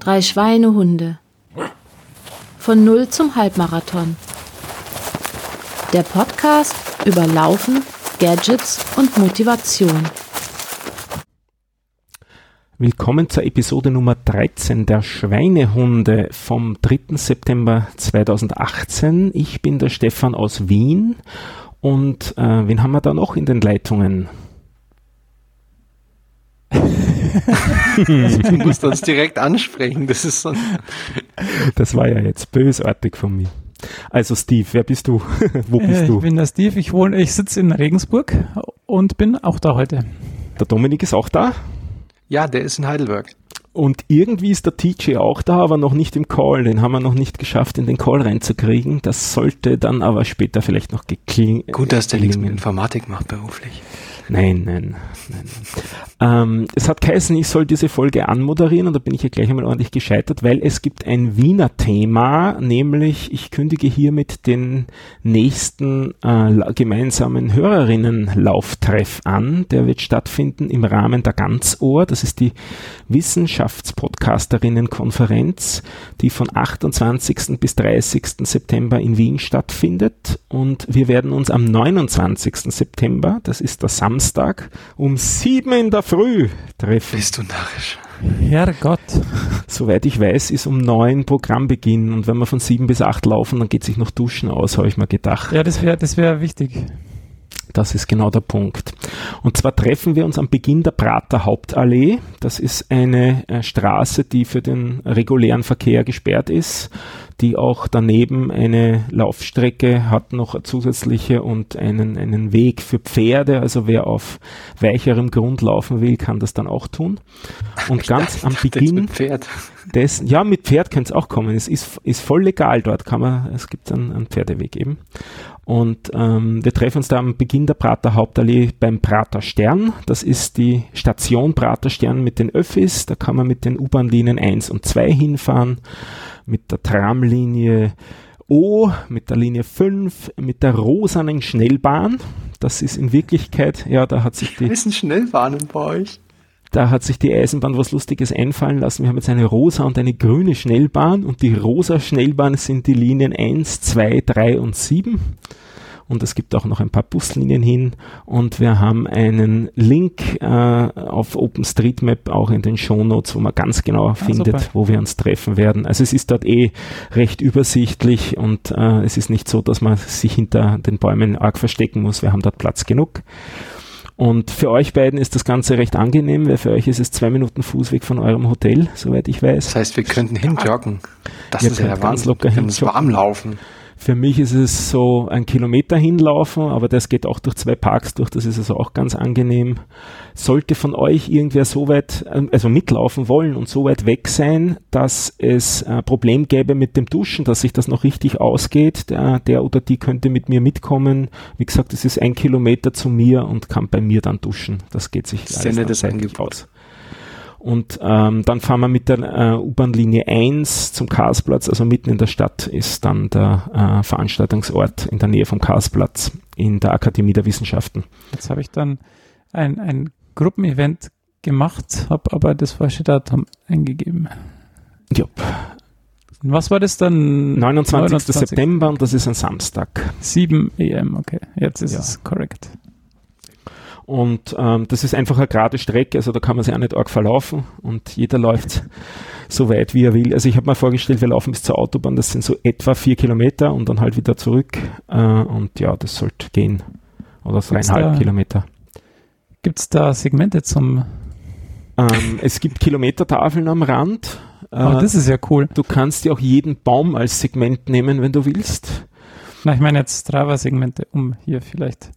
Drei Schweinehunde. Von Null zum Halbmarathon. Der Podcast über Laufen, Gadgets und Motivation. Willkommen zur Episode Nummer 13 der Schweinehunde vom 3. September 2018. Ich bin der Stefan aus Wien und äh, wen haben wir da noch in den Leitungen? Du musst uns direkt ansprechen. Das ist so. Das war ja jetzt bösartig von mir. Also Steve, wer bist du? Wo bist äh, du? Ich bin der Steve, ich wohne, ich sitze in Regensburg und bin auch da heute. Der Dominik ist auch da? Ja, der ist in Heidelberg. Und irgendwie ist der TJ auch da, aber noch nicht im Call. Den haben wir noch nicht geschafft, in den Call reinzukriegen. Das sollte dann aber später vielleicht noch geklingen. Gut, dass der nichts mit Informatik macht beruflich. Nein, nein, nein. Ähm, es hat geheißen, ich soll diese Folge anmoderieren und da bin ich ja gleich einmal ordentlich gescheitert, weil es gibt ein Wiener Thema, nämlich ich kündige hiermit den nächsten äh, gemeinsamen Hörerinnenlauftreff an. Der wird stattfinden im Rahmen der Ganzohr. Das ist die Wissenschaftspodcasterinnenkonferenz, die von 28. bis 30. September in Wien stattfindet. Und wir werden uns am 29. September, das ist der Samstag, um sieben in der Früh treffen. Bist du narrisch? Herrgott. Soweit ich weiß, ist um neun Programmbeginn und wenn wir von sieben bis acht laufen, dann geht sich noch Duschen aus, habe ich mir gedacht. Ja, das wäre das wär wichtig. Das ist genau der Punkt. Und zwar treffen wir uns am Beginn der Prater Hauptallee. Das ist eine äh, Straße, die für den regulären Verkehr gesperrt ist, die auch daneben eine Laufstrecke hat, noch eine zusätzliche und einen, einen Weg für Pferde. Also wer auf weicherem Grund laufen will, kann das dann auch tun. Und ganz am Beginn mit Pferd. Des, ja, mit Pferd könnte es auch kommen. Es ist, ist voll legal dort, kann man, es gibt einen, einen Pferdeweg eben. Und ähm, wir treffen uns da am Beginn der Prater Hauptallee beim Prater Stern. Das ist die Station Prater Stern mit den Öffis. Da kann man mit den U-Bahn-Linien 1 und 2 hinfahren, mit der Tramlinie O, mit der Linie 5, mit der rosanen Schnellbahn. Das ist in Wirklichkeit, ja, da hat sich die. Wissen Schnellbahnen bei euch? Da hat sich die Eisenbahn was Lustiges einfallen lassen. Wir haben jetzt eine rosa und eine grüne Schnellbahn und die rosa Schnellbahn sind die Linien 1, 2, 3 und 7 und es gibt auch noch ein paar Buslinien hin und wir haben einen Link äh, auf OpenStreetMap auch in den Shownotes, wo man ganz genau ah, findet, super. wo wir uns treffen werden. Also es ist dort eh recht übersichtlich und äh, es ist nicht so, dass man sich hinter den Bäumen arg verstecken muss. Wir haben dort Platz genug. Und für euch beiden ist das Ganze recht angenehm, weil für euch ist es zwei Minuten Fußweg von eurem Hotel, soweit ich weiß. Das heißt, wir könnten hinjoggen. Das ist ja ganz locker hin. warm laufen. Für mich ist es so ein Kilometer hinlaufen, aber das geht auch durch zwei Parks durch, das ist also auch ganz angenehm. Sollte von euch irgendwer so weit, ähm, also mitlaufen wollen und so weit weg sein, dass es ein Problem gäbe mit dem Duschen, dass sich das noch richtig ausgeht, der, der oder die könnte mit mir mitkommen. Wie gesagt, es ist ein Kilometer zu mir und kann bei mir dann duschen. Das geht sich das alles das aus. Und ähm, dann fahren wir mit der äh, U-Bahn-Linie 1 zum Karlsplatz, also mitten in der Stadt ist dann der äh, Veranstaltungsort in der Nähe vom Karlsplatz in der Akademie der Wissenschaften. Jetzt habe ich dann ein, ein Gruppenevent gemacht, habe aber das falsche Datum eingegeben. Jupp. Was war das dann? 29. 29. September und das ist ein Samstag. 7 am, okay. Jetzt ist ja. es korrekt. Und ähm, das ist einfach eine gerade Strecke, also da kann man sich auch nicht arg verlaufen und jeder läuft so weit, wie er will. Also ich habe mir vorgestellt, wir laufen bis zur Autobahn, das sind so etwa vier Kilometer und dann halt wieder zurück. Äh, und ja, das sollte gehen. Oder dreieinhalb Kilometer. Gibt es da Segmente zum ähm, es gibt Kilometertafeln am Rand. Oh, das ist ja cool. Du kannst dir auch jeden Baum als Segment nehmen, wenn du willst. Na, ich meine jetzt Strava-Segmente, um hier vielleicht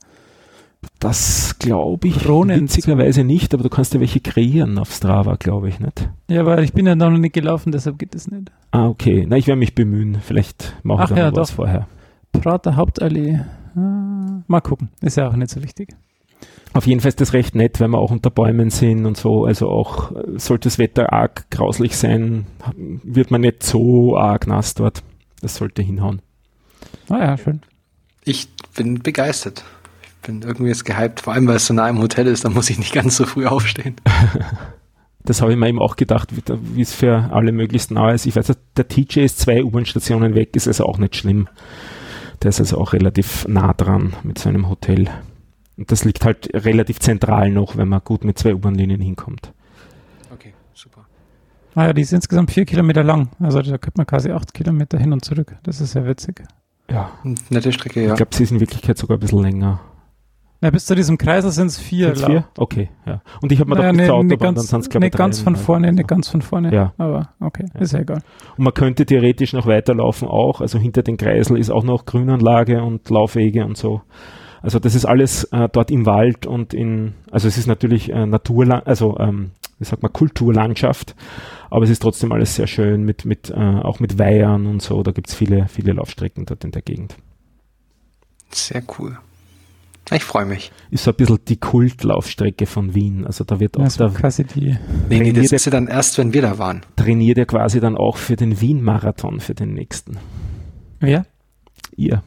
das glaube ich Drohnen witzigerweise nicht, aber du kannst ja welche kreieren auf Strava, glaube ich, nicht? Ja, weil ich bin ja noch nicht gelaufen, deshalb geht es nicht. Ah, okay. Na, ich werde mich bemühen. Vielleicht mache ich dann ja, was doch. vorher. Prater Hauptallee. Ah, mal gucken. Ist ja auch nicht so wichtig. Auf jeden Fall ist das recht nett, wenn wir auch unter Bäumen sind und so. Also auch sollte das Wetter arg grauslich sein, wird man nicht so arg nass dort. Das sollte hinhauen. Ah ja, schön. Ich bin begeistert bin irgendwie jetzt gehypt, vor allem weil es so nah im Hotel ist, da muss ich nicht ganz so früh aufstehen. Das habe ich mir eben auch gedacht, wie es für alle möglichst nahe ist. Ich weiß, der TJ ist zwei U-Bahn-Stationen weg, ist also auch nicht schlimm. Der ist also auch relativ nah dran mit seinem Hotel. Und das liegt halt relativ zentral noch, wenn man gut mit zwei U-Bahn-Linien hinkommt. Okay, super. Ah ja, die ist insgesamt vier Kilometer lang. Also da könnte man quasi acht Kilometer hin und zurück. Das ist sehr witzig. Ja. Nette Strecke, ja. Ich glaube, sie ist in Wirklichkeit sogar ein bisschen länger. Ja, bis zu diesem Kreisel sind es vier. Sind's vier? Okay, ja. Und ich habe mir naja, doch nee, zur nee, Autobahn, ganz, dann sind's, glaub nee, ich, ganz von vorne, nicht ganz von vorne. Ja. Aber okay, Ja. ist ja egal. Und man könnte theoretisch noch weiterlaufen auch. Also hinter den Kreisel ist auch noch Grünanlage und Laufwege und so. Also das ist alles äh, dort im Wald und in, also es ist natürlich äh, Naturland, also ähm, wie sagt man, Kulturlandschaft, aber es ist trotzdem alles sehr schön mit, mit äh, auch mit Weihern und so. Da gibt's viele, viele Laufstrecken dort in der Gegend. Sehr cool. Ich freue mich. Ist so ein bisschen die Kultlaufstrecke von Wien. Also da wird auch Das war da quasi die. Nee, nee, Trainiert das ist ja dann erst, wenn wir da waren. trainiert ihr quasi dann auch für den Wien-Marathon, für den nächsten. Wer? Ihr.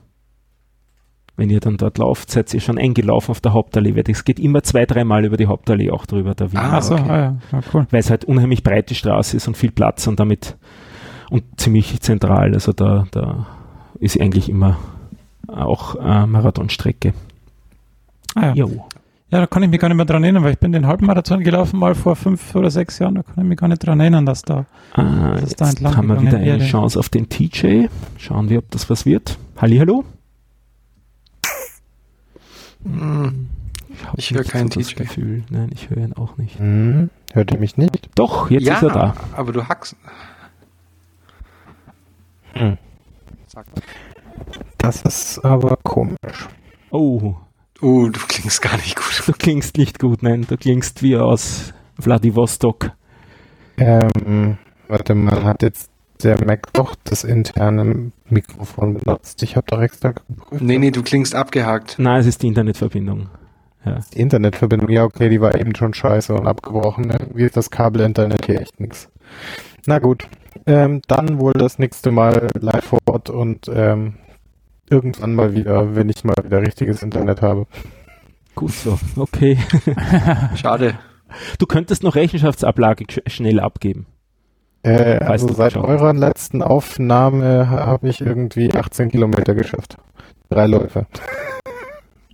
Wenn ihr dann dort lauft, seid ihr schon eingelaufen auf der Hauptallee. Es geht immer zwei, dreimal über die Hauptallee auch drüber, der Wien. Ah, Ach so, okay. ah, ja. ja, cool. Weil es halt unheimlich breite Straße ist und viel Platz und damit und ziemlich zentral. Also da, da ist eigentlich immer auch äh, Marathonstrecke. Ah, ja. Jo. ja, da kann ich mich gar nicht mehr dran erinnern, weil ich bin den Halbmarathon gelaufen mal vor fünf oder sechs Jahren. Da kann ich mich gar nicht dran erinnern, dass da. Ah, Das ist da jetzt entlang haben wir wieder eine wäre. Chance auf den TJ. Schauen wir, ob das was wird. Hallihallo? Hm, hab Ich höre keinen so das TJ. Gefühl. Nein, ich höre ihn auch nicht. Hm, hört ihr mich nicht? Doch, jetzt ja, ist er da. aber du hackst. Hm. Sag mal. Das ist aber komisch. Oh, Uh, du klingst gar nicht gut. du klingst nicht gut, nein. Du klingst wie aus Vladivostok. Ähm, warte mal, hat jetzt der Mac doch das interne Mikrofon benutzt? Ich habe doch extra geprüft. Nee, nee, du klingst abgehakt. Nein, es ist die Internetverbindung. Ja. Die Internetverbindung, ja okay, die war eben schon scheiße und abgebrochen. Irgendwie ist das Kabel-Internet hier echt nix. Na gut, ähm, dann wohl das nächste Mal live vor Ort und ähm, irgendwann mal wieder, wenn ich mal wieder richtiges Internet habe. Gut so, okay. Schade. Du könntest noch Rechenschaftsablage sch- schnell abgeben. Äh, also du seit schon. eurer letzten Aufnahme ha- habe ich irgendwie 18 Kilometer geschafft. Drei Läufe.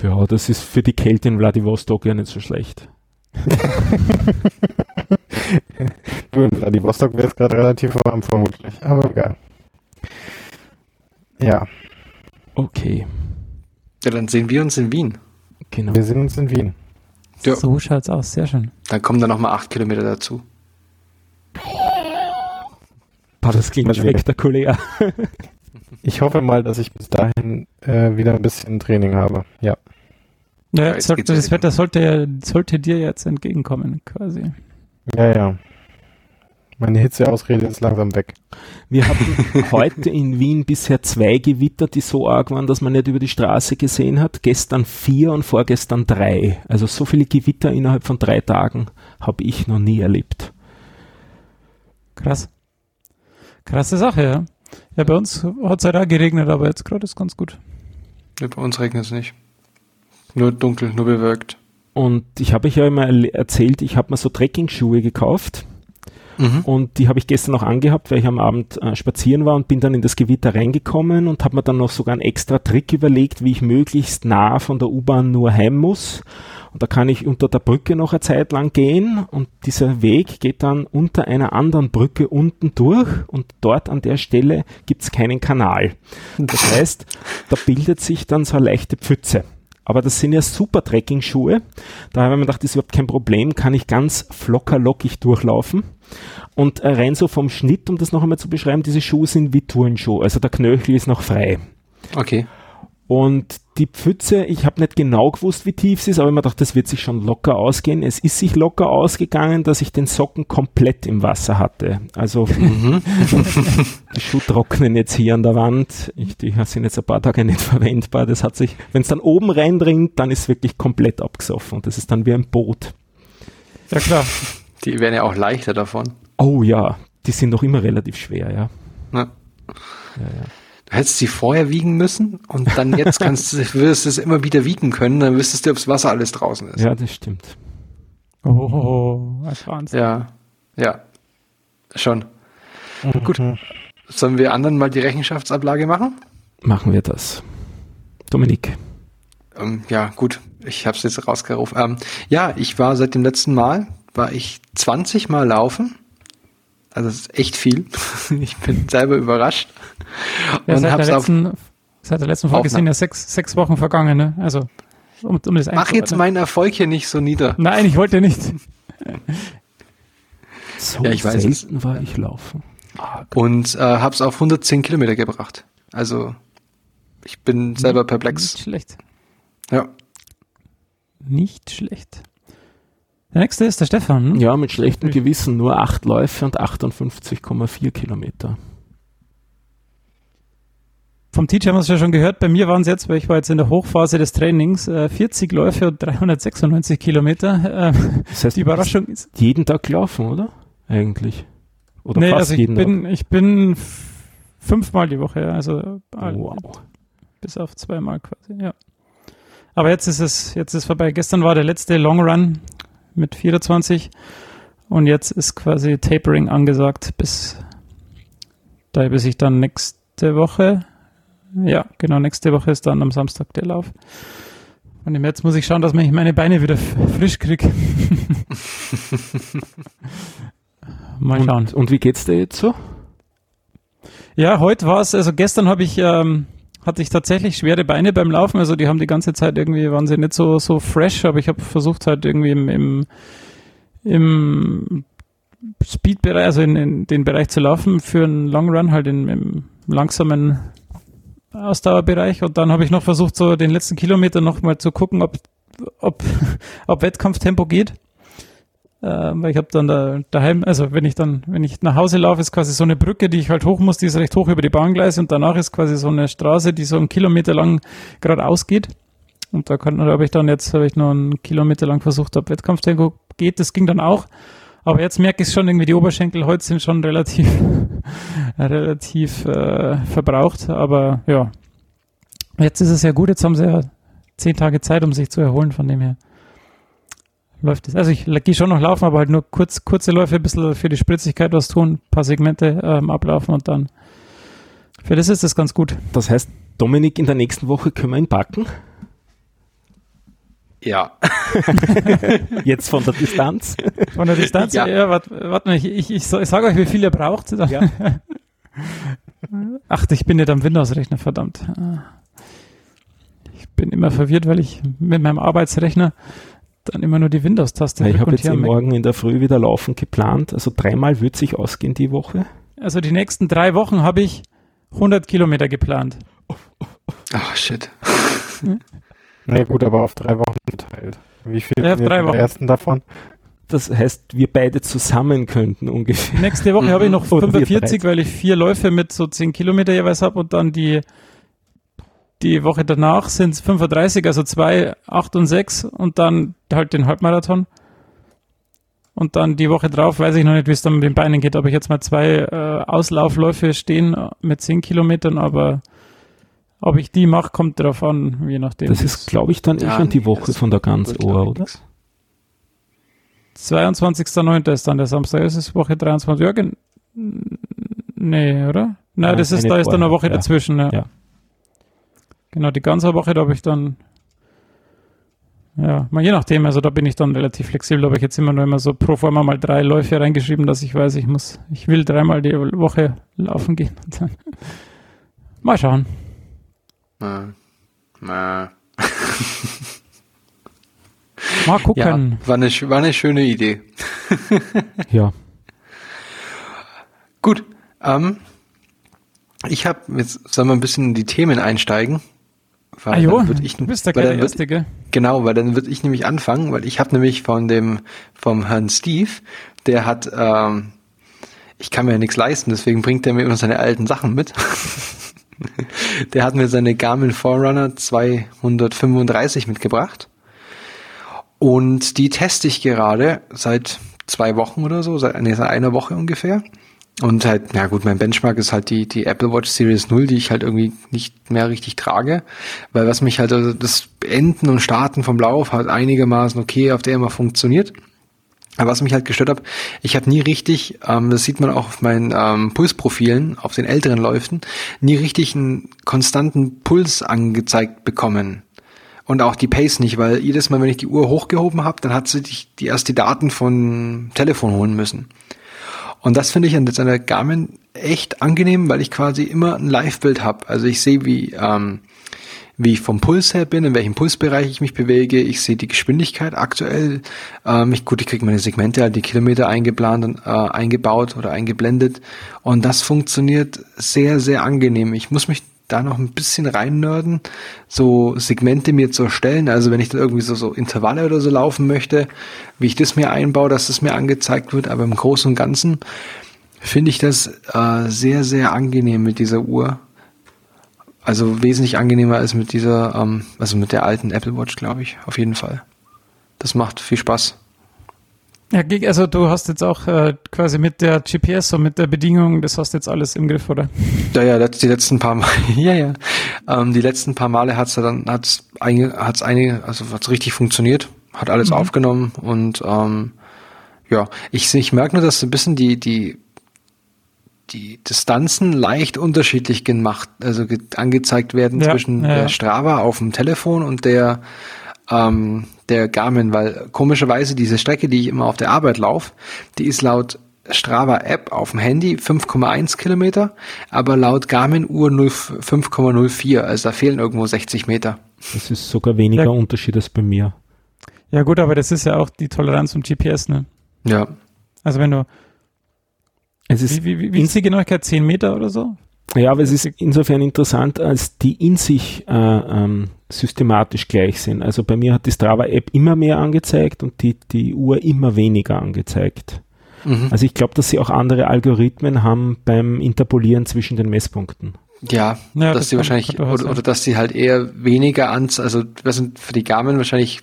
Ja, das ist für die Kälte in Vladivostok ja nicht so schlecht. Du in Vladivostok wärst gerade relativ warm vermutlich, aber egal. Ja, Okay, Ja, dann sehen wir uns in Wien. genau. wir sehen uns in Wien. Ja. So schaut's aus, sehr schön. Dann kommen da nochmal acht Kilometer dazu. Boah, das klingt spektakulär. Ich hoffe mal, dass ich bis dahin äh, wieder ein bisschen Training habe. Ja. Ja, Ja, das. Wetter sollte, sollte dir jetzt entgegenkommen, quasi. Ja, ja. Meine Hitzeausrede ist langsam weg. Wir hatten heute in Wien bisher zwei Gewitter, die so arg waren, dass man nicht über die Straße gesehen hat. Gestern vier und vorgestern drei. Also so viele Gewitter innerhalb von drei Tagen habe ich noch nie erlebt. Krass. Krasse Sache, ja. Ja, bei uns hat es halt auch geregnet, aber jetzt gerade ist ganz gut. Ja, bei uns regnet es nicht. Nur dunkel, nur bewölkt. Und ich habe euch ja immer erzählt, ich habe mir so Trekking-Schuhe gekauft Mhm. und die habe ich gestern auch angehabt, weil ich am Abend äh, spazieren war und bin dann in das Gewitter reingekommen und habe mir dann noch sogar einen extra Trick überlegt, wie ich möglichst nah von der U-Bahn nur heim muss. Und da kann ich unter der Brücke noch eine Zeit lang gehen und dieser Weg geht dann unter einer anderen Brücke unten durch und dort an der Stelle gibt's keinen Kanal. Das heißt, da bildet sich dann so eine leichte Pfütze. Aber das sind ja super Trekking-Schuhe. Da habe ich mir gedacht, das ist überhaupt kein Problem, kann ich ganz flocker lockig durchlaufen. Und äh, rein so vom Schnitt, um das noch einmal zu beschreiben, diese Schuhe sind wie Turnschuhe. Also der Knöchel ist noch frei. Okay. Und die Pfütze, ich habe nicht genau gewusst, wie tief sie ist, aber ich mir gedacht, das wird sich schon locker ausgehen. Es ist sich locker ausgegangen, dass ich den Socken komplett im Wasser hatte. Also Mhm. die Schuhe trocknen jetzt hier an der Wand. Ich, die sind jetzt ein paar Tage nicht verwendbar. Das hat sich, wenn es dann oben reindringt, dann ist es wirklich komplett abgesoffen. Und das ist dann wie ein Boot. Ja, klar. Die werden ja auch leichter davon. Oh ja, die sind noch immer relativ schwer, ja. Ne? ja, ja. Du hättest sie vorher wiegen müssen und dann jetzt kannst du, würdest du es immer wieder wiegen können, dann wüsstest du, ob das Wasser alles draußen ist. Ja, das stimmt. Oh, das Wahnsinn. Ja. Ja, schon. Gut. Sollen wir anderen mal die Rechenschaftsablage machen? Machen wir das. Dominik. Ähm, ja, gut. Ich habe es jetzt rausgerufen. Ähm, ja, ich war seit dem letzten Mal, war ich 20 Mal laufen. Also das ist echt viel. ich bin selber überrascht. Ja, und seit, der hab's auf, letzten, seit der letzten Folge sind ja sechs, sechs Wochen vergangen, ne? Also, um, um das mach jetzt meinen Erfolg hier nicht so nieder. Nein, ich wollte nicht. So Ja, ich weiß es. selten war ich laufen. Ah, Und äh, hab's auf 110 Kilometer gebracht. Also ich bin selber Nicht perplex. schlecht. Ja. Nicht schlecht. Der nächste ist der Stefan. hm? Ja, mit schlechtem Gewissen nur acht Läufe und 58,4 Kilometer. Vom Teacher haben wir es ja schon gehört. Bei mir waren es jetzt, weil ich war jetzt in der Hochphase des Trainings, äh, 40 Läufe und 396 Kilometer. Äh, Das heißt, die Überraschung ist, jeden Tag laufen, oder? Eigentlich. Oder nee, fast also ich jeden bin, ich bin fünfmal die Woche, also Tag. äh, Wow. bis auf zweimal quasi, ja. Aber jetzt ist es, jetzt ist vorbei. Gestern war der letzte Long Run mit 24 und jetzt ist quasi Tapering angesagt bis da bis ich dann nächste Woche, ja, genau, nächste Woche ist dann am Samstag der Lauf. Und im März muss ich schauen, dass ich meine Beine wieder frisch kriege. Mal schauen. Und, und wie geht's dir jetzt so? Ja, heute war es, also gestern habe ich, ähm, hatte ich tatsächlich schwere Beine beim Laufen, also die haben die ganze Zeit irgendwie, waren sie nicht so, so fresh, aber ich habe versucht halt irgendwie im, im, im Speed-Bereich, also in, in den Bereich zu laufen für einen Long Run, halt in, im langsamen Ausdauerbereich und dann habe ich noch versucht, so den letzten Kilometer noch mal zu gucken, ob, ob, ob Wettkampftempo geht. Ähm, weil ich habe dann da, daheim, also wenn ich dann, wenn ich nach Hause laufe, ist quasi so eine Brücke, die ich halt hoch muss, die ist recht hoch über die Bahngleise und danach ist quasi so eine Straße, die so einen Kilometer lang geradeaus geht. Und da kann, habe ich dann jetzt, habe ich noch einen Kilometer lang versucht, ob Wettkampftempo geht, das ging dann auch. Aber jetzt merke ich schon irgendwie, die Oberschenkel heute sind schon relativ, relativ äh, verbraucht. Aber ja, jetzt ist es ja gut, jetzt haben sie ja zehn Tage Zeit, um sich zu erholen, von dem her läuft es. Also ich gehe schon noch laufen, aber halt nur kurz, kurze Läufe, ein bisschen für die Spritzigkeit was tun, ein paar Segmente ähm, ablaufen und dann für das ist das ganz gut. Das heißt, Dominik, in der nächsten Woche können wir ihn packen. Ja. Jetzt von der Distanz. Von der Distanz, ja, Ja. warte wart mal, ich, ich, ich, ich sage euch, wie viel ihr braucht. Ja. Ach, ich bin nicht am Windows-Rechner, verdammt. Ich bin immer verwirrt, weil ich mit meinem Arbeitsrechner dann immer nur die Windows-Taste Ich habe und jetzt eh Mac- morgen in der Früh wieder laufen geplant. Also dreimal wird sich ausgehen die Woche. Also die nächsten drei Wochen habe ich 100 Kilometer geplant. Oh shit. Nee, gut, aber auf drei Wochen verteilt. Wie viel Ja, auf drei Wochen. ersten davon? Das heißt, wir beide zusammen könnten ungefähr. Nächste Woche habe ich noch Oder wir 45, drei. weil ich vier Läufe mit so 10 Kilometer jeweils habe und dann die, die Woche danach sind es 35, also zwei, acht und sechs und dann halt den Halbmarathon. Und dann die Woche drauf weiß ich noch nicht, wie es dann mit den Beinen geht, ob ich jetzt mal zwei äh, Auslaufläufe stehen mit 10 Kilometern, aber ob ich die mache, kommt drauf an, je nachdem. Das ist, glaube ich, dann eh Ja, schon die nee, Woche von der ganz Ohr, oder? nix. 22.09. ist dann der Samstag, es ist Woche 23. Ja, nee, oder? Nein, Ja, das ist, da ist dann eine Woche ja. dazwischen, ja. Ja. Genau, die ganze Woche, da habe ich dann, ja, mal je nachdem, also da bin ich dann relativ flexibel, da habe ich jetzt immer nur immer so pro forma mal drei Läufe reingeschrieben, dass ich weiß, ich muss, ich will dreimal die Woche laufen gehen. Und dann, mal schauen. Äh, äh. Mal Ja, gucken. war eine, war eine schöne Idee. Ja. Gut. Ähm, ich habe jetzt sollen wir ein bisschen in die Themen einsteigen. Weil ah jo, dann ich, du bist der weil Erste, gell? Genau, weil dann würde ich nämlich anfangen, weil ich habe nämlich von dem vom Herrn Steve, der hat, ähm, ich kann mir ja nichts leisten, deswegen bringt er mir immer seine alten Sachen mit. der hat mir seine Garmin Forerunner 235 mitgebracht und die teste ich gerade seit zwei Wochen oder so, seit, nee, seit einer Woche ungefähr. Und halt, na gut, mein Benchmark ist halt die, die Apple Watch Series 0, die ich halt irgendwie nicht mehr richtig trage. Weil was mich halt, also das Beenden und Starten vom Lauf halt einigermaßen okay auf der immer funktioniert. Aber was mich halt gestört hat, ich habe nie richtig, ähm, das sieht man auch auf meinen ähm, Pulsprofilen, auf den älteren Läufen, nie richtig einen konstanten Puls angezeigt bekommen. Und auch die Pace nicht, weil jedes Mal, wenn ich die Uhr hochgehoben habe, dann hat sie die, die erst die Daten von Telefon holen müssen. Und das finde ich an der Garmin echt angenehm, weil ich quasi immer ein Live-Bild habe. Also ich sehe, wie ähm, wie ich vom Puls her bin, in welchem Pulsbereich ich mich bewege. Ich sehe die Geschwindigkeit aktuell. Ähm, ich, gut, ich kriege meine Segmente, halt die Kilometer eingeplant und äh, eingebaut oder eingeblendet. Und das funktioniert sehr, sehr angenehm. Ich muss mich da noch ein bisschen reinnörden, so Segmente mir zu erstellen. Also wenn ich dann irgendwie so, so Intervalle oder so laufen möchte, wie ich das mir einbaue, dass das mir angezeigt wird. Aber im Großen und Ganzen finde ich das äh, sehr, sehr angenehm mit dieser Uhr. Also wesentlich angenehmer als mit dieser, ähm, also mit der alten Apple Watch, glaube ich, auf jeden Fall. Das macht viel Spaß. Ja, also du hast jetzt auch äh, quasi mit der GPS und mit der Bedingung, das hast jetzt alles im Griff, oder? Ja, ja, die letzten paar Mal, ja, ja. Ähm, die letzten paar Male hat's ja dann, hat's einige, hat's einige, also hat's richtig funktioniert, hat alles mhm. aufgenommen und ähm, ja, ich, ich merke nur, dass so ein bisschen die, die die Distanzen leicht unterschiedlich gemacht, also angezeigt werden ja, zwischen ja, der Strava auf dem Telefon und der ähm, der Garmin, weil komischerweise diese Strecke, die ich immer auf der Arbeit laufe, die ist laut Strava App auf dem Handy 5,1 Kilometer, aber laut Garmin Uhr 5,04, also da fehlen irgendwo 60 Meter. Das ist sogar weniger ja. Unterschied als bei mir. Ja gut, aber das ist ja auch die Toleranz zum GPS, ne? Ja. Also wenn du es ist wie, wie, wie ist die Genauigkeit? 10 Meter oder so? Ja, aber es ist insofern interessant, als die in sich äh, ähm, systematisch gleich sind. Also bei mir hat die Strava-App immer mehr angezeigt und die, die Uhr immer weniger angezeigt. Mhm. Also ich glaube, dass sie auch andere Algorithmen haben beim Interpolieren zwischen den Messpunkten. Ja, ja dass das sie wahrscheinlich, oder, oder, dass sie halt eher weniger ans, also was sind für die Garmin wahrscheinlich,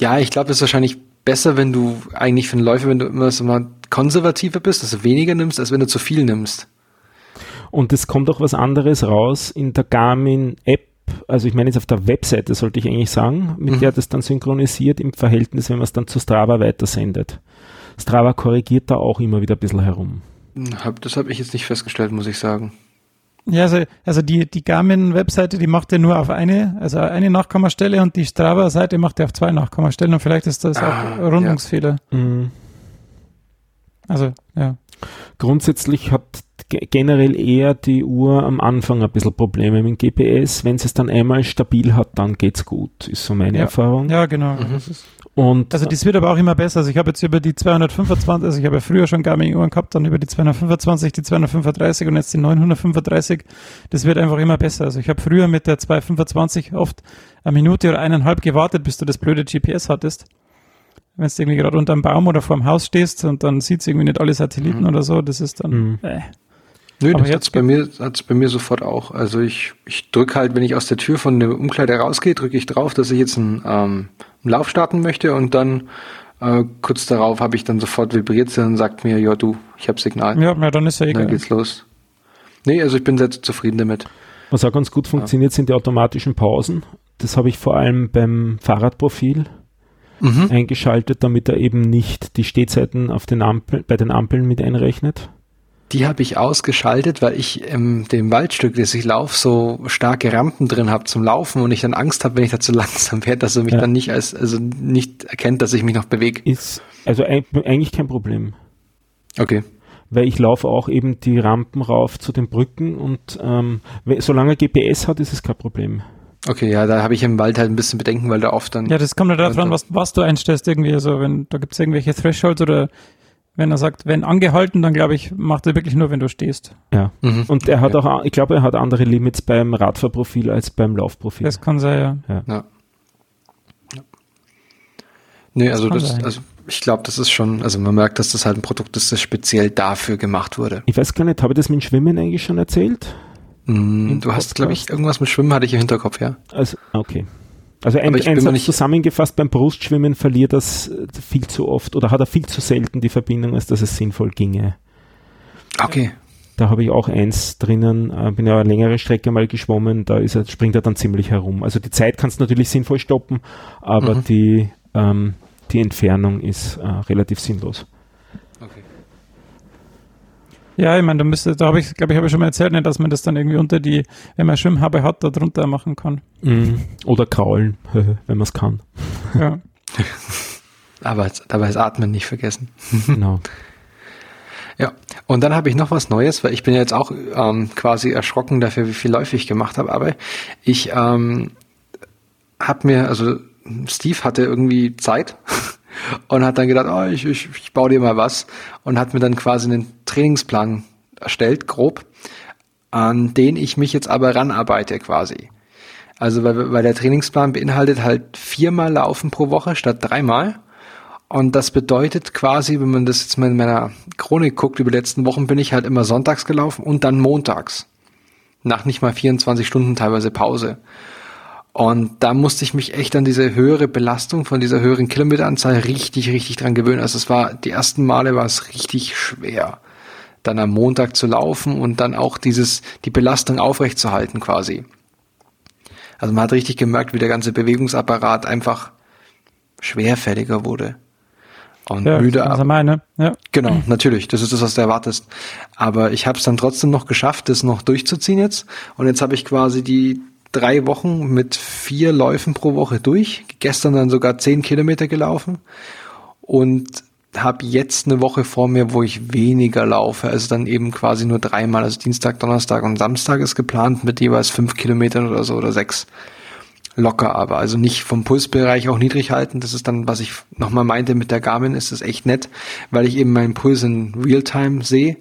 ja, ich glaube, das ist wahrscheinlich besser, wenn du eigentlich für den Läufer, wenn du immer so mal konservativer bist, also weniger nimmst, als wenn du zu viel nimmst. Und es kommt auch was anderes raus in der Garmin App. Also ich meine jetzt auf der Webseite sollte ich eigentlich sagen, mit mhm. der das dann synchronisiert im Verhältnis, wenn man es dann zu Strava weitersendet. Strava korrigiert da auch immer wieder ein bisschen herum. Das habe ich jetzt nicht festgestellt, muss ich sagen. Ja, also, also die, die Garmin-Webseite, die macht ja nur auf eine, also eine Nachkommastelle und die Strava-Seite macht ja auf zwei Nachkommastellen und vielleicht ist das ah, auch Rundungsfehler. Ja. Mhm. Also, ja. Grundsätzlich hat generell eher die Uhr am Anfang ein bisschen Probleme mit dem GPS. Wenn sie es dann einmal stabil hat, dann geht's gut, ist so meine ja. Erfahrung. Ja, genau. Mhm. Und also das wird aber auch immer besser. Also ich habe jetzt über die 225, also ich habe ja früher schon Garmin-Uhren gehabt, dann über die 225, die 235 und jetzt die 935. Das wird einfach immer besser. Also ich habe früher mit der 225 oft eine Minute oder eineinhalb gewartet, bis du das blöde GPS hattest wenn du irgendwie gerade unter einem Baum oder vor dem Haus stehst und dann sieht es irgendwie nicht alle Satelliten mhm. oder so, das ist dann. Mhm. Äh. Nö, Aber das hat's bei mir, hat's bei mir sofort auch. Also ich, ich drücke halt, wenn ich aus der Tür von der Umkleide rausgehe, drücke ich drauf, dass ich jetzt einen, ähm, einen Lauf starten möchte und dann äh, kurz darauf habe ich dann sofort vibriert und sagt mir, ja du, ich habe Signal. Ja, na, dann ist ja egal. Dann geht's los. Nee, also ich bin sehr zufrieden damit. Was auch ganz gut funktioniert, ja. sind die automatischen Pausen. Das habe ich vor allem beim Fahrradprofil mhm. eingeschaltet, damit er eben nicht die Stehzeiten auf den Ampel, bei den Ampeln mit einrechnet. Die habe ich ausgeschaltet, weil ich in dem Waldstück, das ich laufe, so starke Rampen drin habe zum Laufen und ich dann Angst habe, wenn ich da zu langsam werde, dass er mich ja. dann nicht als, also nicht erkennt, dass ich mich noch bewege. Ist also eigentlich kein Problem. Okay. Weil ich laufe auch eben die Rampen rauf zu den Brücken und ähm, solange GPS hat, ist es kein Problem. Okay, ja, da habe ich im Wald halt ein bisschen Bedenken, weil da oft dann. Ja, das kommt ja darauf an, was, was du einstellst irgendwie. Also wenn da gibt es irgendwelche Thresholds oder wenn er sagt, wenn angehalten, dann glaube ich, macht er wirklich nur, wenn du stehst. Ja. Mhm. Und er hat ja. auch, ich glaube, er hat andere Limits beim Radfahrprofil als beim Laufprofil. Das kann sein, ja. ja. ja. Nee, also das, das also ich glaube, das ist schon, also man merkt, dass das halt ein Produkt ist, das speziell dafür gemacht wurde. Ich weiß gar nicht, habe ich das mit dem Schwimmen eigentlich schon erzählt? Mm, du hast, glaube ich, irgendwas mit Schwimmen hatte ich im Hinterkopf, ja. Also, okay. Also ein, ein Satz zusammengefasst, beim Brustschwimmen verliert das viel zu oft oder hat er viel zu selten die Verbindung, als dass es sinnvoll ginge. Okay. Da habe ich auch eins drinnen, äh, bin ja eine längere Strecke mal geschwommen, da er, springt er dann ziemlich herum. Also die Zeit kannst du natürlich sinnvoll stoppen, aber mhm. die, ähm, die Entfernung ist äh, relativ sinnlos. Okay. Ja, ich meine, da müsste, da habe ich, glaube ich, habe ich schon mal erzählt, ne, dass man das dann irgendwie unter die, wenn man Schwimmhabe hat, da drunter machen kann. Mhm. Oder kraulen, wenn man es kann. Ja. Aber dabei ist Atmen nicht vergessen. Genau. Ja, und dann habe ich noch was Neues, weil ich bin ja jetzt auch ähm, quasi erschrocken dafür, wie viel Läufe ich gemacht habe. Aber ich ähm, habe mir, also Steve hatte irgendwie Zeit und hat dann gedacht, oh, ich, ich, ich baue dir mal was und hat mir dann quasi einen Trainingsplan erstellt, grob, an den ich mich jetzt aber ranarbeite quasi. Also weil, weil der Trainingsplan beinhaltet halt viermal Laufen pro Woche statt dreimal. Und das bedeutet quasi, wenn man das jetzt mal in meiner Chronik guckt, über die letzten Wochen bin ich halt immer sonntags gelaufen und dann montags. Nach nicht mal 24 Stunden teilweise Pause. Und da musste ich mich echt an diese höhere Belastung von dieser höheren Kilometeranzahl richtig, richtig dran gewöhnen. Also es war, die ersten Male war es richtig schwer, dann am Montag zu laufen und dann auch dieses, die Belastung aufrechtzuerhalten quasi. Also man hat richtig gemerkt, wie der ganze Bewegungsapparat einfach schwerfälliger wurde und ja, müde ab. Meine. Ja. Genau, natürlich. Das ist das, was du erwartest. Aber ich habe es dann trotzdem noch geschafft, das noch durchzuziehen jetzt. Und jetzt habe ich quasi die drei Wochen mit vier Läufen pro Woche durch. Gestern dann sogar zehn Kilometer gelaufen und habe jetzt eine Woche vor mir, wo ich weniger laufe. Also dann eben quasi nur dreimal. Also Dienstag, Donnerstag und Samstag ist geplant mit jeweils fünf Kilometern oder so oder sechs locker aber. Also nicht vom Pulsbereich auch niedrig halten. Das ist dann, was ich nochmal meinte mit der Garmin, ist das echt nett, weil ich eben meinen Puls in Realtime sehe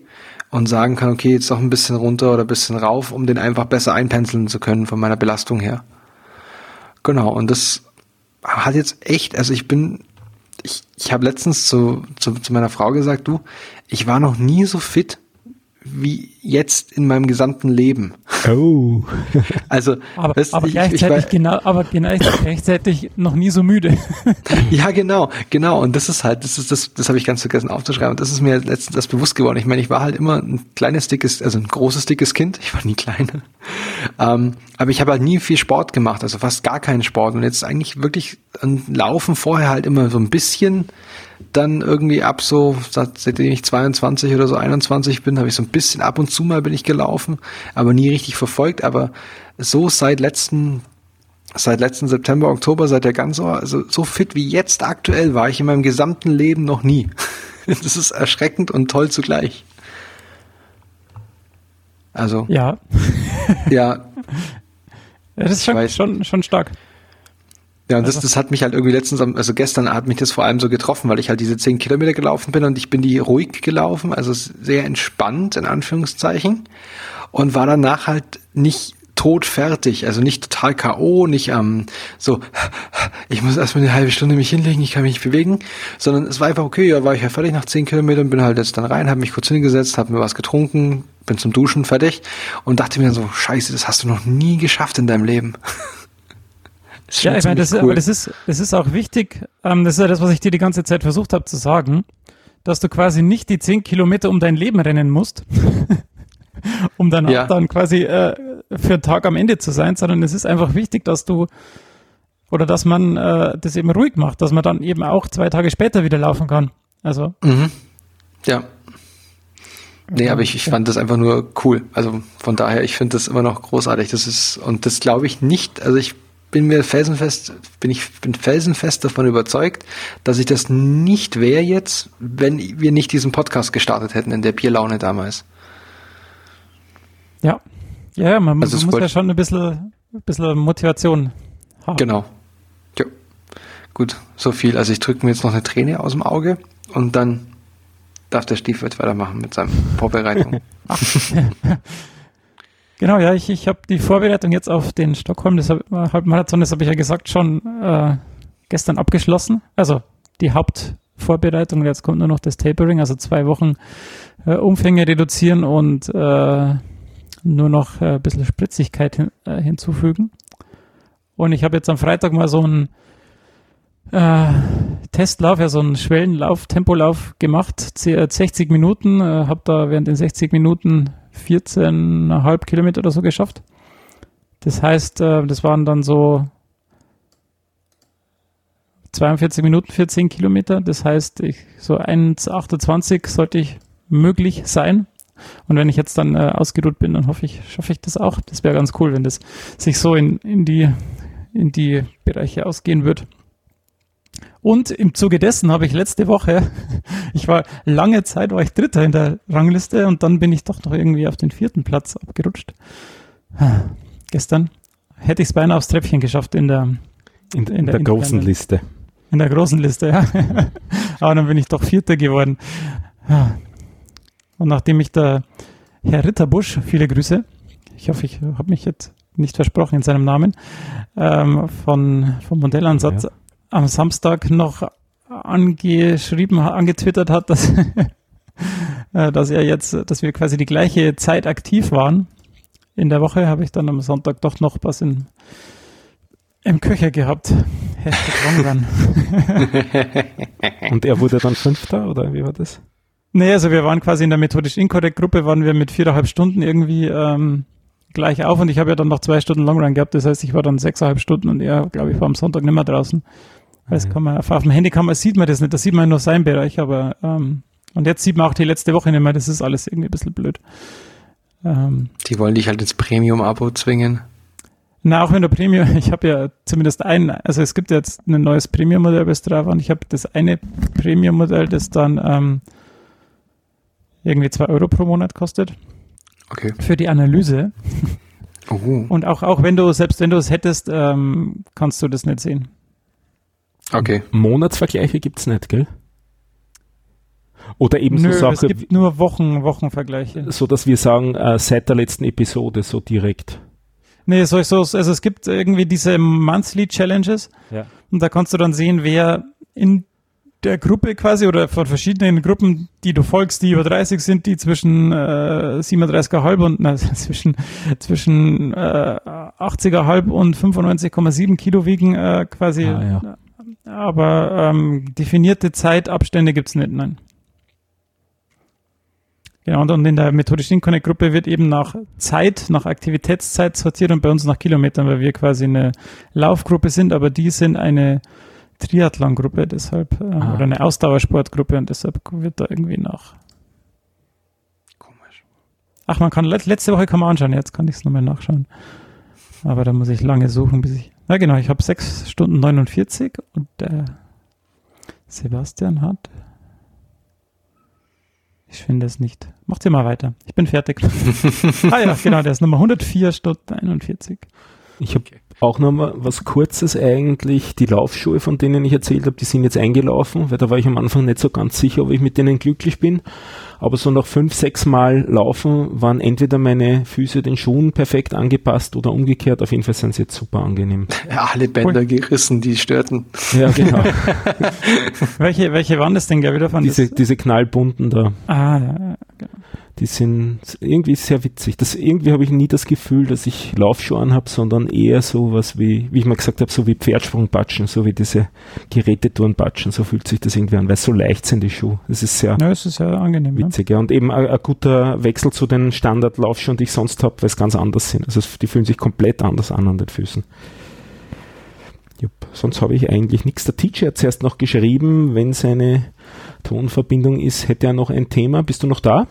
und sagen kann, okay, jetzt noch ein bisschen runter oder ein bisschen rauf, um den einfach besser einpenseln zu können von meiner Belastung her. Genau, und das hat jetzt echt, also ich bin, ich, ich habe letztens zu, zu, zu meiner Frau gesagt, du, ich war noch nie so fit wie jetzt in meinem gesamten Leben. Oh. Also, aber, weißt, aber ich, gleichzeitig ich, genau, aber gleichzeitig noch nie so müde. ja, genau, genau. Und das ist halt, das ist das, das habe ich ganz vergessen aufzuschreiben. Und das ist mir letztens das bewusst geworden. Ich meine, ich war halt immer ein kleines, dickes, also ein großes, dickes Kind. Ich war nie kleiner. Ähm, aber ich habe halt nie viel Sport gemacht, also fast gar keinen Sport. Und jetzt eigentlich wirklich ein Laufen vorher halt immer so ein bisschen dann irgendwie ab so, seitdem ich 22 oder so 21 bin, habe ich so ein bisschen ab und zu mal bin ich gelaufen, aber nie richtig verfolgt. Aber so seit letzten, seit letzten September, Oktober, seit der ganzen, also so fit wie jetzt aktuell war ich in meinem gesamten Leben noch nie. Das ist erschreckend und toll zugleich. Also. Ja. ja. Das ist schon, schon, schon stark. Ja, und das, das hat mich halt irgendwie letztens, also gestern hat mich das vor allem so getroffen, weil ich halt diese zehn Kilometer gelaufen bin und ich bin die ruhig gelaufen, also sehr entspannt in Anführungszeichen und war danach halt nicht tot fertig, also nicht total K.O., nicht ähm, so, ich muss erstmal eine halbe Stunde mich hinlegen, ich kann mich nicht bewegen, sondern es war einfach okay, ja, war ich ja fertig nach zehn Kilometern, bin halt jetzt dann rein, habe mich kurz hingesetzt, habe mir was getrunken, bin zum Duschen fertig und dachte mir dann so, scheiße, das hast du noch nie geschafft in deinem Leben. Ja, ich meine, das, cool. aber das ist, das ist auch wichtig. Ähm, das ist ja das, was ich dir die ganze Zeit versucht habe zu sagen, dass du quasi nicht die zehn Kilometer um dein Leben rennen musst, um dann ja. dann quasi äh, für einen Tag am Ende zu sein, sondern es ist einfach wichtig, dass du oder dass man äh, das eben ruhig macht, dass man dann eben auch zwei Tage später wieder laufen kann. Also. Mhm. Ja. Nee, aber ich, ich fand das einfach nur cool. Also von daher, ich finde das immer noch großartig. Das ist, und das glaube ich nicht, also ich bin mir felsenfest, bin ich bin felsenfest davon überzeugt, dass ich das nicht wäre jetzt, wenn wir nicht diesen Podcast gestartet hätten in der Bierlaune damals. Ja. Ja, man, also man muss ja schon ein bisschen, ein bisschen Motivation haben. Genau. Ja. Gut, so viel. Also ich drücke mir jetzt noch eine Träne aus dem Auge und dann darf der Stiefwirt weitermachen mit seiner Vorbereitung. Genau, ja, ich, ich habe die Vorbereitung jetzt auf den Stockholm, das Halbmarathon, das habe ich ja gesagt, schon äh, gestern abgeschlossen. Also die Hauptvorbereitung, jetzt kommt nur noch das Tapering, also zwei Wochen äh, Umfänge reduzieren und äh, nur noch äh, ein bisschen Spritzigkeit hin, äh, hinzufügen. Und ich habe jetzt am Freitag mal so einen äh, Testlauf, ja so einen Schwellenlauf, Tempolauf gemacht, 60 Minuten, äh, habe da während den 60 Minuten 14,5 Kilometer oder so geschafft. Das heißt, äh, das waren dann so 42 Minuten für 10 Kilometer. Das heißt, ich, so 1,28 sollte ich möglich sein. Und wenn ich jetzt dann äh, ausgeruht bin, dann hoffe ich, schaffe ich das auch. Das wäre ganz cool, wenn das sich so in, in, die, in die Bereiche ausgehen wird. Und im Zuge dessen habe ich letzte Woche, ich war lange Zeit, war ich Dritter in der Rangliste und dann bin ich doch noch irgendwie auf den vierten Platz abgerutscht. Gestern hätte ich es beinahe aufs Treppchen geschafft in der, in, in, in der, der großen Liste. In der großen Liste, ja. Aber dann bin ich doch Vierter geworden. Und nachdem mich der Herr Ritterbusch, viele Grüße, ich hoffe, ich habe mich jetzt nicht versprochen in seinem Namen, ähm, von, vom Modellansatz ja. Am Samstag noch angeschrieben, angetwittert hat, dass, äh, dass er jetzt, dass wir quasi die gleiche Zeit aktiv waren. In der Woche habe ich dann am Sonntag doch noch was in, im Köcher gehabt. Und er wurde dann Fünfter oder wie war das? Nee, also wir waren quasi in der methodisch inkorrekt Gruppe, waren wir mit viereinhalb Stunden irgendwie ähm, gleich auf und ich habe ja dann noch zwei Stunden Longrun gehabt, das heißt, ich war dann sechseinhalb Stunden und er, glaube ich, war am Sonntag nicht mehr draußen. Das mhm. kann man, auf, auf dem Handy kann man, sieht man das nicht, da sieht man nur seinen Bereich, aber ähm, und jetzt sieht man auch die letzte Woche nicht mehr, das ist alles irgendwie ein bisschen blöd. Ähm, die wollen dich halt ins Premium-Abo zwingen. Na, auch wenn du Premium, ich habe ja zumindest ein, also es gibt jetzt ein neues Premium-Modell bei Strava und ich habe das eine Premium-Modell, das dann ähm, irgendwie zwei Euro pro Monat kostet. Okay. Für die Analyse. Uh. Und auch, auch wenn du, selbst wenn du es hättest, ähm, kannst du das nicht sehen. Okay. Monatsvergleiche gibt es nicht, gell? Oder eben Nö, so Sachen. Es gibt nur Wochen, Wochenvergleiche. So dass wir sagen, äh, seit der letzten Episode so direkt. Nee, so, so, also es gibt irgendwie diese Monthly Challenges. Ja. Und da kannst du dann sehen, wer in der Gruppe quasi oder von verschiedenen Gruppen, die du folgst, die über 30 sind, die zwischen äh, 37,5 und na, zwischen zwischen äh, 80,5 und 95,7 Kilo wiegen äh, quasi. Ah, ja. Aber ähm, definierte Zeitabstände gibt's nicht, nein. Genau, und in der methodisch Connect Gruppe wird eben nach Zeit, nach Aktivitätszeit sortiert und bei uns nach Kilometern, weil wir quasi eine Laufgruppe sind, aber die sind eine Triathlon-Gruppe, deshalb, äh, ah. oder eine Ausdauersportgruppe und deshalb wird da irgendwie nach. Komisch. Ach, man kann, letzte Woche kann man anschauen, jetzt kann ich es nochmal nachschauen. Aber da muss ich lange suchen, bis ich. Na genau, ich habe 6 Stunden 49 und der Sebastian hat. Ich finde es nicht. Macht ihr mal weiter. Ich bin fertig. ah ja, genau, der ist Nummer 104 Stunden 41. Ich habe okay. Auch noch mal was Kurzes eigentlich. Die Laufschuhe, von denen ich erzählt habe, die sind jetzt eingelaufen, weil da war ich am Anfang nicht so ganz sicher, ob ich mit denen glücklich bin. Aber so nach fünf, sechs Mal Laufen waren entweder meine Füße den Schuhen perfekt angepasst oder umgekehrt. Auf jeden Fall sind sie jetzt super angenehm. Ja, alle Bänder cool. gerissen, die störten. Ja, genau. welche, welche waren das denn, gell, wieder von diese, diese knallbunten da. Ah, ja, genau die sind irgendwie sehr witzig. Das, irgendwie habe ich nie das Gefühl, dass ich Laufschuhe anhabe, sondern eher so was wie, wie ich mal gesagt habe, so wie Pferdsprungpatschen, so wie diese Gerätetourenpatschen, so fühlt sich das irgendwie an, weil so leicht sind die Schuhe. Das ist sehr, ja, es ist sehr angenehm, witzig. Ja. Und eben ein guter Wechsel zu den Standardlaufschuhen, die ich sonst habe, weil es ganz anders sind. Also die fühlen sich komplett anders an an den Füßen. Jupp. Sonst habe ich eigentlich nichts. Der Teacher hat zuerst noch geschrieben, wenn seine Tonverbindung ist, hätte er noch ein Thema. Bist du noch da?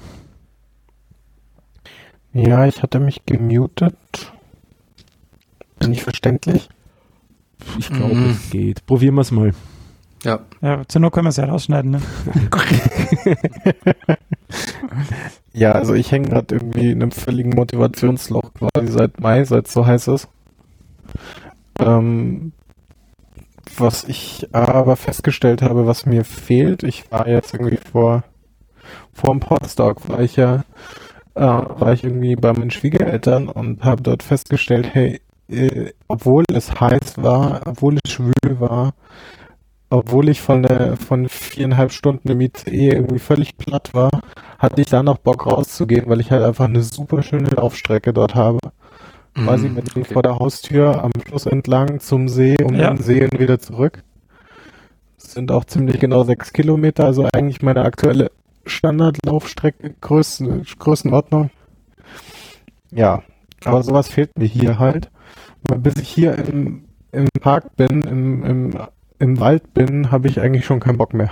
Ja, ich hatte mich gemutet. Bin ich verständlich? Ich glaube, mm. es geht. Probieren wir es mal. Ja. Ja, zur Not können wir es ja rausschneiden, ne? ja, also ich hänge gerade irgendwie in einem völligen Motivationsloch quasi seit Mai, seit so heiß ist. Ähm, was ich aber festgestellt habe, was mir fehlt, ich war jetzt irgendwie vor, vor dem Podstock, war ich ja äh, war ich irgendwie bei meinen Schwiegereltern und habe dort festgestellt, hey, äh, obwohl es heiß war, obwohl es schwül war, obwohl ich von der von viereinhalb Stunden im ICE irgendwie völlig platt war, hatte ich da noch Bock rauszugehen, weil ich halt einfach eine super schöne Laufstrecke dort habe. Mhm, Quasi mit okay. vor der Haustür am Fluss entlang zum See, um ja. den See und wieder zurück. Das sind auch ziemlich genau sechs Kilometer, also eigentlich meine aktuelle Standardlaufstrecke, Größen, Größenordnung. Ja, aber sowas fehlt mir hier halt. Weil bis ich hier im, im Park bin, im, im, im Wald bin, habe ich eigentlich schon keinen Bock mehr.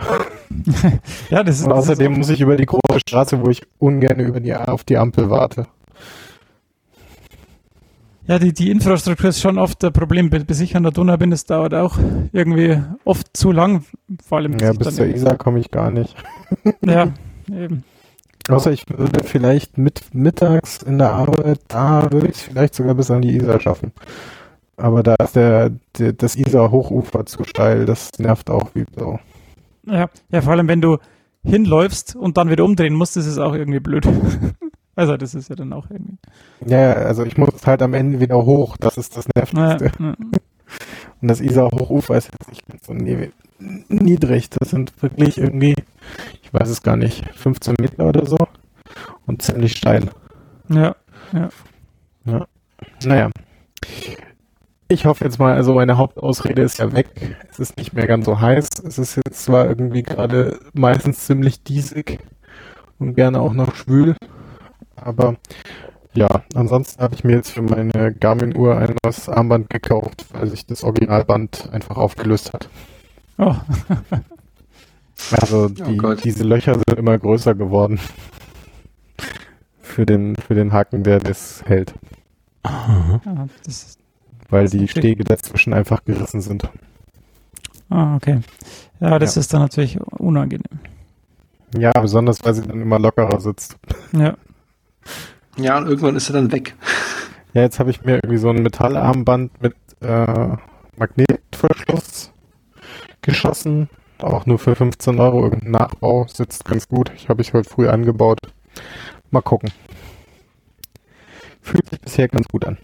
ja, das ist, Und außerdem das ist muss ich über die große Straße, wo ich ungern über die, auf die Ampel warte. Ja, die, die Infrastruktur ist schon oft ein Problem. Bis ich an der Donau bin, das dauert auch irgendwie oft zu lang. Vor allem, Ja, bis zur Isar komme ich gar nicht. Ja, eben. Außer ich würde vielleicht mit mittags in der Arbeit, da würde ich es vielleicht sogar bis an die Isar schaffen. Aber da ist der, der das Isar-Hochufer zu steil, das nervt auch wie so. Ja, ja, vor allem, wenn du hinläufst und dann wieder umdrehen musst, ist es auch irgendwie blöd. also, das ist ja dann auch irgendwie. Ja, ja, also ich muss halt am Ende wieder hoch, das ist das Nervigste. ja. Und das Isar-Hochufer ist jetzt nicht ganz so nie- niedrig. Das sind wirklich irgendwie, ich weiß es gar nicht, 15 Meter oder so. Und ziemlich steil. ja. Naja. Ich hoffe jetzt mal, also meine Hauptausrede ist ja weg. Es ist nicht mehr ganz so heiß. Es ist jetzt zwar irgendwie gerade meistens ziemlich diesig und gerne auch noch schwül. Aber ja, ansonsten habe ich mir jetzt für meine Garmin-Uhr ein neues Armband gekauft, weil sich das Originalband einfach aufgelöst hat. Oh, Also die, Gott. diese Löcher sind immer größer geworden. Für den, für den Haken, der das hält. Aha. ja, das ist, Weil die. Stege dazwischen einfach gerissen sind. ah, okay. Ja, das Ja. ist dann natürlich unangenehm. Ja, besonders weil sie dann immer lockerer sitzt. Ja. Ja, und irgendwann ist er dann weg. Ja, jetzt habe ich mir irgendwie so ein Metallarmband mit äh, Magnetverschluss geschossen. Auch nur für 15 Euro. Irgendein Nachbau sitzt ganz gut. Ich habe ich heute früh angebaut. Mal gucken. Fühlt sich bisher ganz gut an.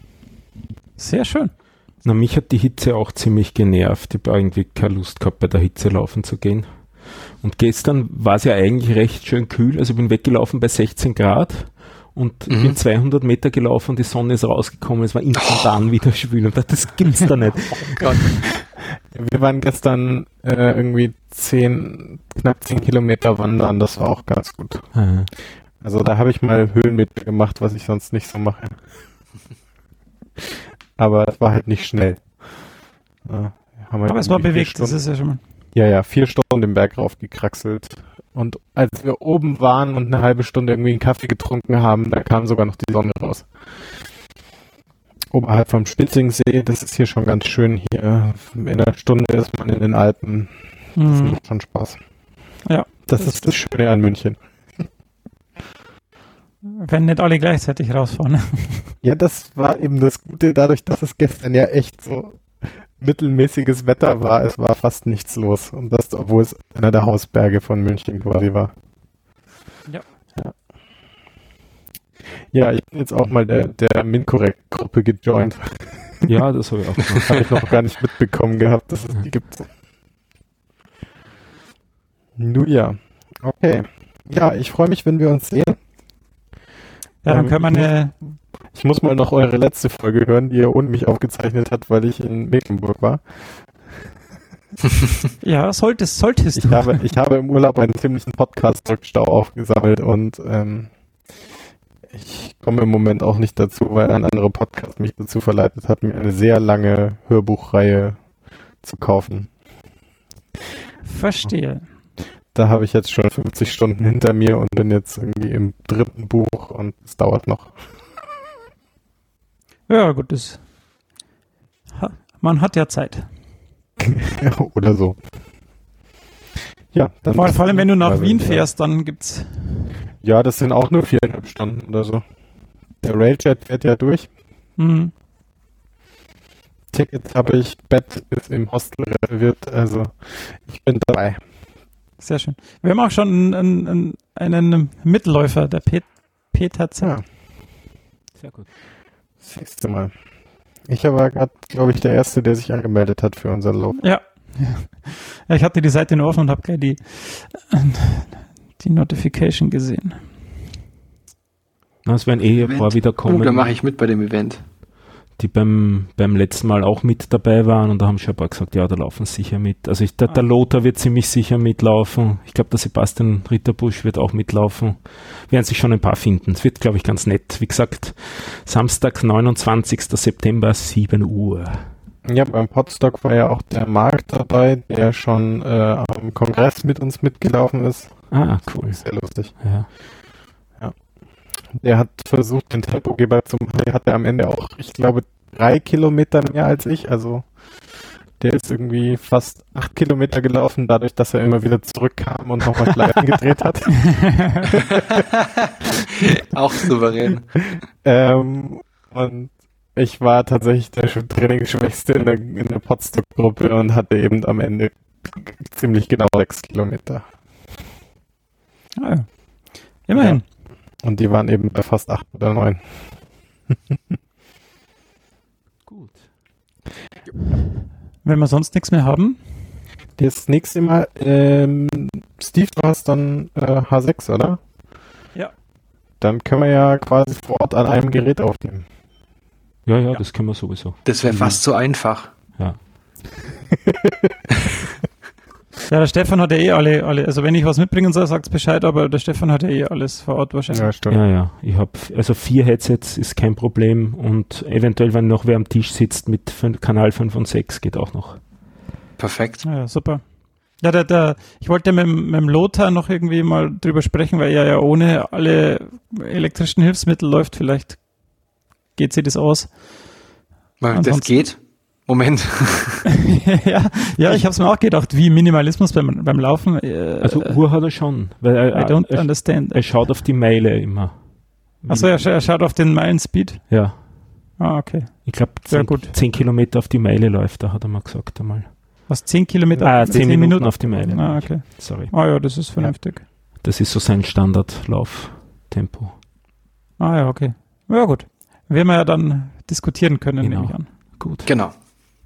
Sehr schön. Na, mich hat die Hitze auch ziemlich genervt. Ich habe irgendwie keine Lust gehabt, bei der Hitze laufen zu gehen. Und gestern war es ja eigentlich recht schön kühl. Also ich bin weggelaufen bei 16 Grad und ich Mhm. bin 200 Meter gelaufen und die Sonne ist rausgekommen. Es war instantan wieder schwül und dachte, das gibt's da nicht. Gott. Wir waren gestern äh, irgendwie 10, knapp 10 Kilometer wandern. Das war auch ganz gut. Ah. Also da habe ich mal Höhenmeter gemacht, was ich sonst nicht so mache. Aber es war halt nicht schnell. Ja, haben halt Aber es war bewegt, das Stunden- ist ja schon mal. Ja, ja, vier Stunden den Berg raufgekraxelt. Und als wir oben waren und eine halbe Stunde irgendwie einen Kaffee getrunken haben, da kam sogar noch die Sonne raus. Oberhalb vom Spitzingsee, das ist hier schon ganz schön hier. In einer Stunde ist man in den Alpen. Das Mhm. macht schon Spaß. Ja, Das, das ist das Schöne an München. Wenn nicht alle gleichzeitig rausfahren. Ja, das war eben das Gute, dadurch, dass es gestern ja echt so mittelmäßiges Wetter war. Es war fast nichts los. Und das, obwohl es einer der Hausberge von München quasi war. Ja. Ja, ja ich bin jetzt auch mal der, der Mincorrect-Gruppe gejoint. Ja, das habe ich auch gemacht. Habe ich noch gar nicht mitbekommen gehabt, dass es die gibt. Nun ja. Okay. Ja, ich freue mich, wenn wir uns sehen. Ja, dann Ähm, können wir eine, Ich muss mal noch eure letzte Folge hören, die ihr ohne mich aufgezeichnet habt, weil ich in Mecklenburg war. ja, solltest, solltest Ich du. habe, ich habe im Urlaub einen ziemlichen Podcast-Rückstau aufgesammelt und ähm, ich komme im Moment auch nicht dazu, weil ein anderer Podcast mich dazu verleitet hat, mir eine sehr lange Hörbuchreihe zu kaufen. Verstehe. Da habe ich jetzt schon 50 Stunden hinter mir und bin jetzt irgendwie im dritten Buch und es dauert noch. Ja, gut, das. Man hat ja Zeit. Oder so. Ja, dann Vor, vor allem, wenn du nach Also, Wien fährst, dann gibt's. Ja, das sind auch nur viereinhalb Stunden oder so. Der Railjet fährt ja durch. Mhm. Tickets habe ich, Bett ist im Hostel reserviert, also ich bin dabei. Sehr schön. Wir haben auch schon einen, einen, einen Mitläufer, der Pet, Peter Z. Ja, Sehr gut. siehst du mal. Ich war gerade, glaube ich, der Erste, der sich angemeldet hat für unseren Lauf. Ja. ja. Ich hatte die Seite nur offen und habe gleich die, die Notification gesehen. Na, es werden eh ein paar wieder Oh, kommen, da mache ich mit bei dem Event. Die beim, beim letzten Mal auch mit dabei waren und da haben schon ein paar gesagt, ja, da laufen sie sicher mit. Also ich, der, der Ah. Lothar wird ziemlich sicher mitlaufen. Ich glaube, der Sebastian Ritterbusch wird auch mitlaufen. Werden sich schon ein paar finden. Es wird, glaube ich, ganz nett. Wie gesagt, Samstag, 29. September, 7 Uhr. Ja, beim Podstock war ja auch der Marc dabei, der schon äh, am Kongress mit uns mitgelaufen ist. Ah, cool. Sehr lustig. Ja. Der hat versucht, den Tempogeber zu machen. Der hatte am Ende auch, ich glaube, drei Kilometer mehr als ich. Also der ist irgendwie fast acht Kilometer gelaufen, dadurch, dass er immer wieder zurückkam und nochmal Schleifen gedreht hat. Auch souverän. ähm, und ich war tatsächlich der Trainingsschwächste in der, in der Potstock-Gruppe und hatte eben am Ende ziemlich genau sechs Kilometer. Ah, ja. Und die waren eben bei fast acht oder neun. Gut. Wenn wir sonst nichts mehr haben. Das nächste Mal, ähm, Steve, du hast dann äh, H6, oder? Ja. Dann können wir ja quasi vor Ort an einem Gerät aufnehmen. Ja, ja, das können wir sowieso. Das wäre fast so einfach. Ja. Ja, der Stefan hat ja eh alle, alle, also wenn ich was mitbringen soll, sagt's Bescheid, aber der Stefan hat ja eh alles vor Ort wahrscheinlich. stimmt. Ja, ja. Ich habe also vier Headsets ist kein Problem und eventuell, wenn noch wer am Tisch sitzt mit Kanal 5 und 6, geht auch noch. Perfekt. Ja, ja, super. Ja, der, der, ich wollte mit, dem- mit dem Lothar noch irgendwie mal drüber sprechen, weil er ja ohne alle elektrischen Hilfsmittel läuft. Vielleicht geht sich das aus. Das Ansonsten- geht. Moment. ja, ja, ich habe es mir auch gedacht, wie Minimalismus beim, beim Laufen. Äh, Also Uhr hat er schon, weil I er, don't er, understand. er schaut auf die Meile immer. Achso, er, er schaut auf den Meilenspeed. Ja, Ah, okay. ich glaube Sehr 10, gut. 10 Kilometer auf die Meile läuft, da hat er mal gesagt einmal. Was, 10 Kilometer? Ah, 10 Minuten, auf die Meile. Ah, okay. Sorry. Ah ja, das ist vernünftig. Das ist so sein Standardlauftempo. Ah ja, okay. Ja gut. Werden wir ja dann diskutieren können, Genau. nehme ich an. Gut. Genau.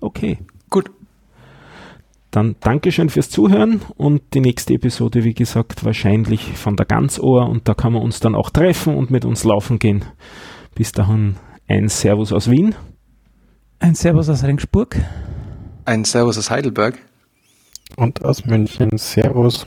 Okay. Gut. Dann Dankeschön fürs Zuhören und die nächste Episode, wie gesagt, wahrscheinlich von der Ganzohr und da kann man uns dann auch treffen und mit uns laufen gehen. Bis dahin ein Servus aus Wien. Ein Servus aus Ringsburg. Ein Servus aus Heidelberg. Und aus München. Servus.